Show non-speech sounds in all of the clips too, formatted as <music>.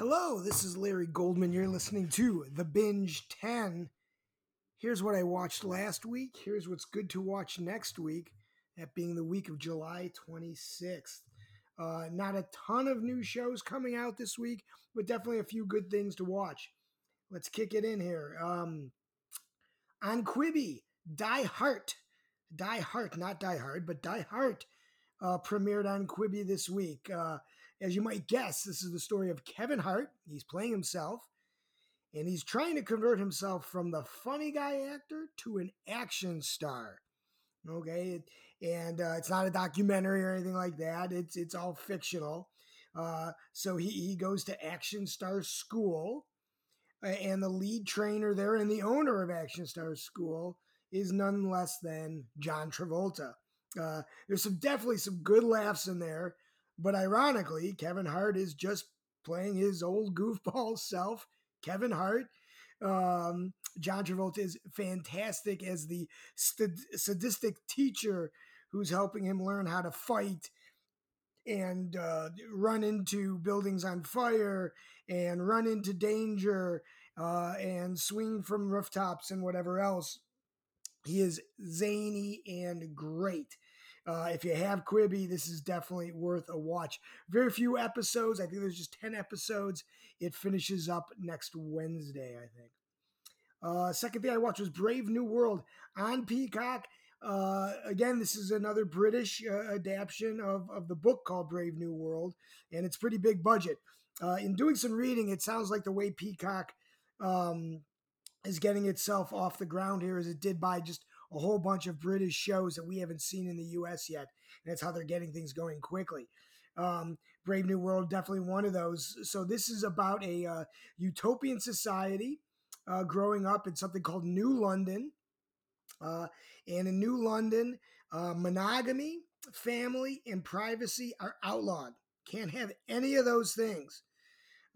Hello, this is Larry Goldman. You're listening to The Binge 10. Here's what I watched last week. Here's what's good to watch next week, that being the week of July 26th. Uh, not a ton of new shows coming out this week, but definitely a few good things to watch. Let's kick it in here. Um, on Quibi, Die Hart. Die Hart, not Die Hard, but Die Hart uh, premiered on Quibi this week. Uh, as you might guess, this is the story of Kevin Hart. He's playing himself, and he's trying to convert himself from the funny guy actor to an action star. Okay, and uh, it's not a documentary or anything like that. It's it's all fictional. Uh, so he, he goes to Action Star School, and the lead trainer there and the owner of Action Star School is none less than John Travolta. Uh, there's some definitely some good laughs in there, but ironically, Kevin Hart is just playing his old <laughs> goofball self, Kevin Hart. Um, John Travolta is fantastic as the st- sadistic teacher who's helping him learn how to fight and uh, run into buildings on fire and run into danger uh, and swing from rooftops and whatever else. He is zany and great. Uh, if you have Quibi, this is definitely worth a watch. Very few episodes. I think there's just 10 episodes. It finishes up next Wednesday, I think. Uh, second thing I watched was Brave New World on Peacock. Uh, again, this is another British uh, adaptation of, of the book called Brave New World, and it's pretty big budget. Uh, in doing some reading, it sounds like the way Peacock um, is getting itself off the ground here as it did by just a whole bunch of British shows that we haven't seen in the U.S. yet. And that's how they're getting things going quickly. Um, Brave New World, definitely one of those. So this is about a uh, utopian society uh, growing up in something called New London. Uh, and in New London, uh, monogamy, family, and privacy are outlawed. Can't have any of those things.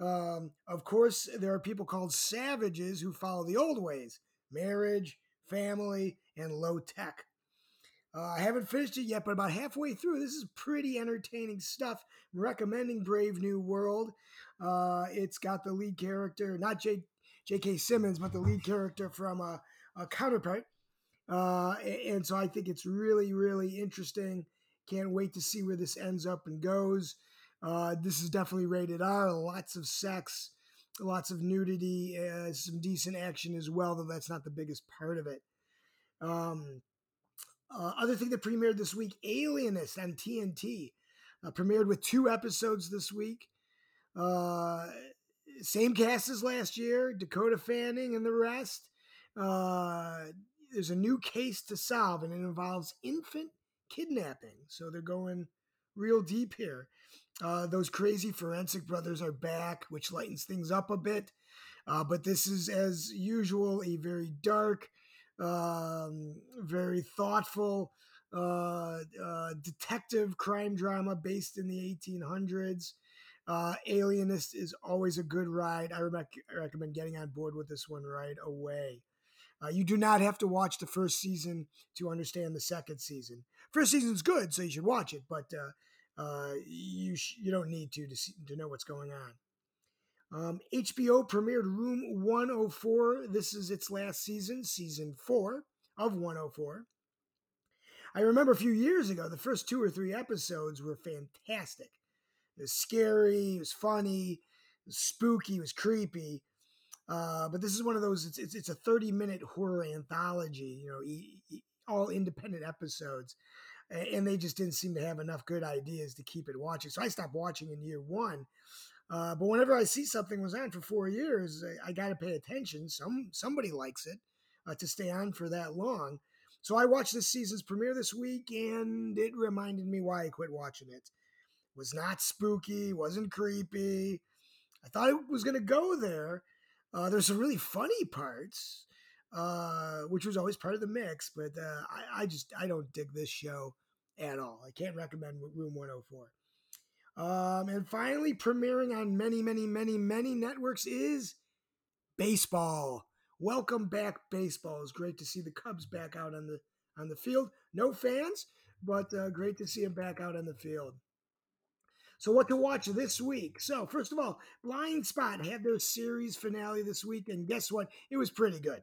Um, of course, there are people called savages who follow the old ways marriage, family, and low tech. Uh, I haven't finished it yet, but about halfway through, this is pretty entertaining stuff. I'm recommending Brave New World. Uh, it's got the lead character, not J. J.K. Simmons, but the lead character from a, a counterpart. Uh, and so I think it's really, really interesting. Can't wait to see where this ends up and goes. Uh, this is definitely rated R. Lots of sex, lots of nudity, uh, some decent action as well, though that's not the biggest part of it. Um, uh, other thing that premiered this week, Alienist on TNT, uh, premiered with two episodes this week. Uh, same cast as last year, Dakota Fanning and the rest. Uh, there's a new case to solve, and it involves infant kidnapping. So they're going real deep here. Uh, those crazy forensic brothers are back, which lightens things up a bit. Uh, but this is, as usual, a very dark, um, very thoughtful uh, uh, detective crime drama based in the 1800s. Uh, Alienist is always a good ride. I, re- I recommend getting on board with this one right away. Uh, you do not have to watch the first season to understand the second season. First season's good, so you should watch it, but uh, you sh- you don't need to to, see, to know what's going on. Um, HBO premiered Room 104. This is its last season, season four of 104. I remember a few years ago, the first two or three episodes were fantastic. It was scary, it was funny, it was spooky, it was creepy. Uh, but this is one of those. It's it's, it's a 30 minute horror anthology. You know, e- e- all independent episodes, and they just didn't seem to have enough good ideas to keep it watching. So I stopped watching in year one. Uh, but whenever I see something was on for four years, I, I got to pay attention. Some somebody likes it uh, to stay on for that long. So I watched this season's premiere this week, and it reminded me why I quit watching it. Was not spooky, wasn't creepy. I thought it was going to go there. Uh, there's some really funny parts, uh, which was always part of the mix, but uh, I, I just I don't dig this show at all. I can't recommend Room 104. Um, and finally, premiering on many, many, many, many networks is baseball. Welcome back, baseball. It's great to see the Cubs back out on the on the field. No fans, but uh, great to see them back out on the field. So, what to watch this week? So, first of all, Blind Spot had their series finale this week, and guess what? It was pretty good.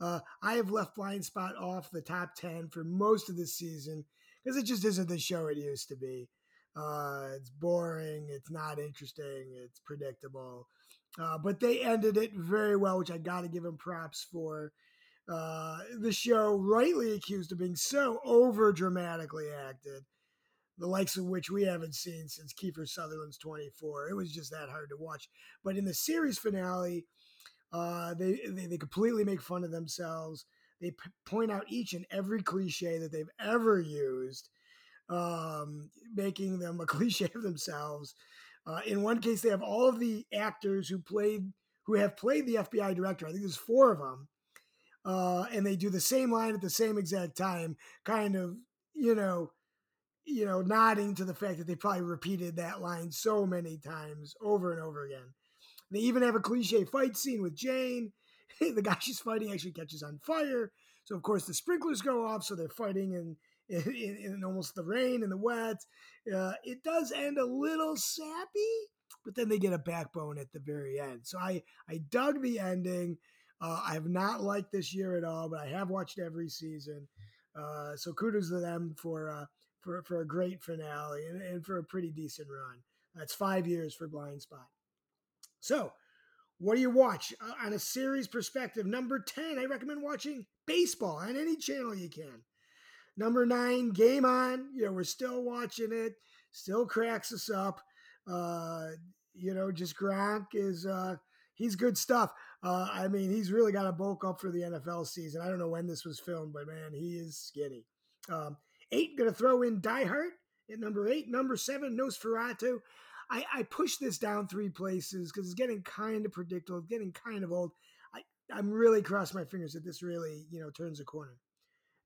Uh, I have left Blind Spot off the top 10 for most of the season because it just isn't the show it used to be. Uh, it's boring, it's not interesting, it's predictable. Uh, but they ended it very well, which I got to give them props for. Uh, the show, rightly accused of being so over dramatically acted, the likes of which we haven't seen since Kiefer Sutherland's 24. It was just that hard to watch. But in the series finale, uh, they, they, they completely make fun of themselves. They p- point out each and every cliche that they've ever used, um, making them a <laughs> cliche of themselves. Uh, in one case, they have all of the actors who played who have played the FBI director. I think there's four of them, uh, and they do the same line at the same exact time, kind of you know, you know, nodding to the fact that they probably repeated that line so many times over and over again. They even have a cliche fight scene with Jane. <laughs> the guy she's fighting actually catches on fire. So of course the sprinklers go off, so they're fighting <laughs> in in, in almost the rain and the wet. Uh, it does end a little sappy, but then they get a backbone at the very end. So I I dug the ending. Uh, I have not liked this year at all, but I have watched every season. Uh, so kudos to them for uh, for for a great finale and, and for a pretty decent run. That's five years for Blind Spot. So, what do you watch uh, on a series perspective? Number ten, I recommend watching baseball on any channel you can. Number nine, Game On. You know, we're still watching it. Still cracks us up. Uh, you know, just Gronk is uh, he's good stuff. Uh, I mean, he's really got to bulk up for the NFL season. I don't know when this was filmed, but man, he is skinny. Um, eight, gonna throw in Die Hart at number eight. Number seven, Nosferatu. I, I push this down three places because it's getting kind of predictable, it's getting kind of old. I, I'm really crossing my fingers that this really, you know, turns a corner.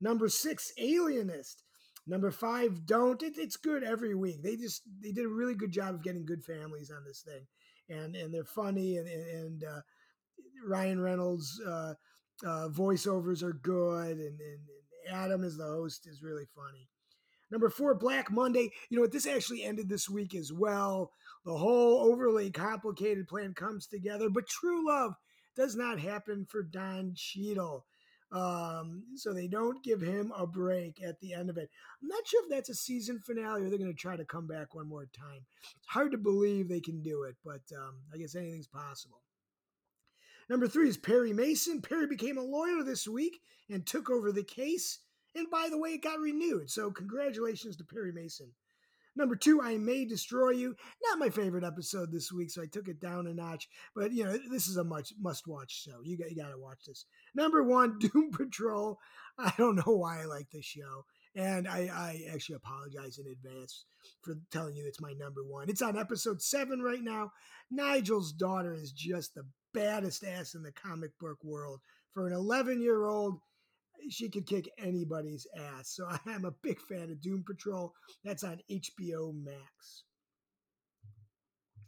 Number six, Alienist. Number five, Don't. It, it's good every week. They just they did a really good job of getting good families on this thing, and and they're funny and and uh, Ryan Reynolds uh, uh, voiceovers are good, and, and, and Adam as the host is really funny. Number four, Black Monday. You know what? This actually ended this week as well. The whole overly complicated plan comes together, but true love does not happen for Don Cheadle. Um, so they don't give him a break at the end of it. I'm not sure if that's a season finale or they're going to try to come back one more time. It's hard to believe they can do it, but um, I guess anything's possible. Number three is Perry Mason. Perry became a lawyer this week and took over the case. And by the way, it got renewed. So congratulations to Perry Mason. Number two, I May Destroy You. Not my favorite episode this week, so I took it down a notch. But, you know, this is a much must watch show. You got, you got to watch this. Number one, <laughs> Doom Patrol. I don't know why I like this show. And I, I actually apologize in advance for telling you it's my number one. It's on episode seven right now. Nigel's daughter is just the baddest ass in the comic book world. For an 11 year old, she could kick anybody's ass. So I'm a big fan of Doom Patrol. That's on HBO Max.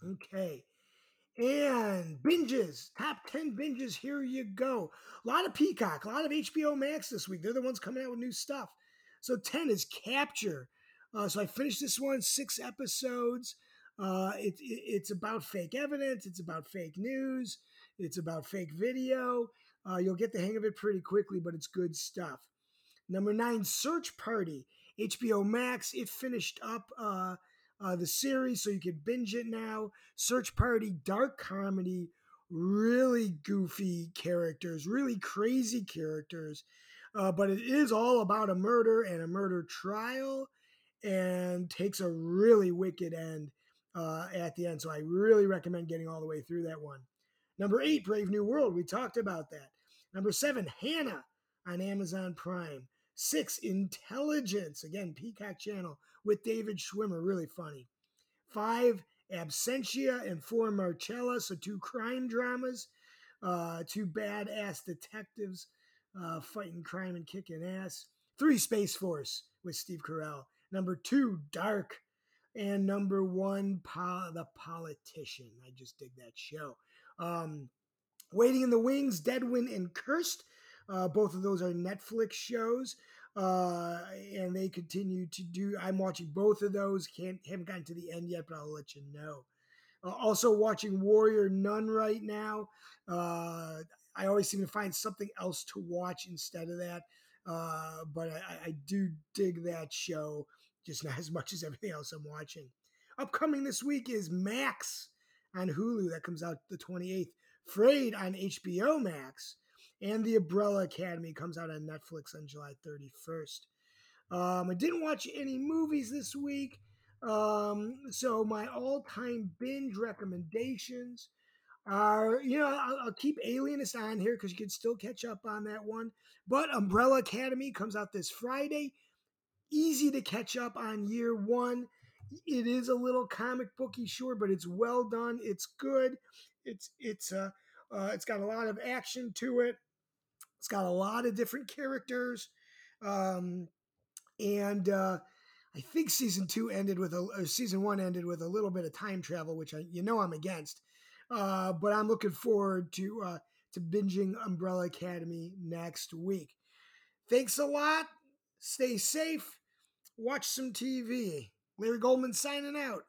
Okay. And binges, top 10 binges, here you go. A lot of Peacock, a lot of HBO Max this week. They're the ones coming out with new stuff. So 10 is Capture. Uh, so I finished this one, six episodes. Uh, it, it, it's about fake evidence, it's about fake news, it's about fake video. Uh, you'll get the hang of it pretty quickly, but it's good stuff. Number nine, Search Party, HBO Max. It finished up uh, uh, the series, so you can binge it now. Search Party, dark comedy, really goofy characters, really crazy characters. Uh, but it is all about a murder and a murder trial and takes a really wicked end uh, at the end. So I really recommend getting all the way through that one. Number eight, Brave New World. We talked about that. Number seven, Hanna on Amazon Prime. Six, Intelligence, again, Peacock Channel with David Schwimmer, really funny. Five, Absentia and Four Marcella, so two crime dramas, uh, two badass detectives uh, fighting crime and kicking ass. Three, Space Force with Steve Carell. Number two, Dark. And number one, po- The Politician. I just dig that show. Um, Waiting in the Wings, Deadwind and Cursed. Uh, both of those are Netflix shows. uh, and they continue to do. I'm watching both of those. Can't haven't gotten to the end yet, but I'll let you know. Uh, also watching Warrior Nun right now. Uh, I always seem to find something else to watch instead of that. Uh, but I, I, do dig that show, just not <laughs> as much as everything else I'm watching. Upcoming this week is Max on Hulu that comes out the 28th, Frayed on HBO Max, and The Umbrella Academy comes out on Netflix on July 31st. Um, I didn't watch any movies this week, um, so my all-time binge recommendations are, you know, I'll, I'll keep Alienist on here because you can still catch up on that one. But Umbrella Academy comes out this Friday. Easy to catch up on year one. It is a little comic booky, sure, but it's well done. It's good. It's it's uh, uh it's got a lot of action to it. It's got a lot of different characters, um, and uh, I think season two ended with a season one ended with a little bit of time travel, which I you know I'm against. Uh, but I'm looking forward to uh, to binging Umbrella Academy next week. Thanks a lot. Stay safe. Watch some TV. Larry Goldman signing out.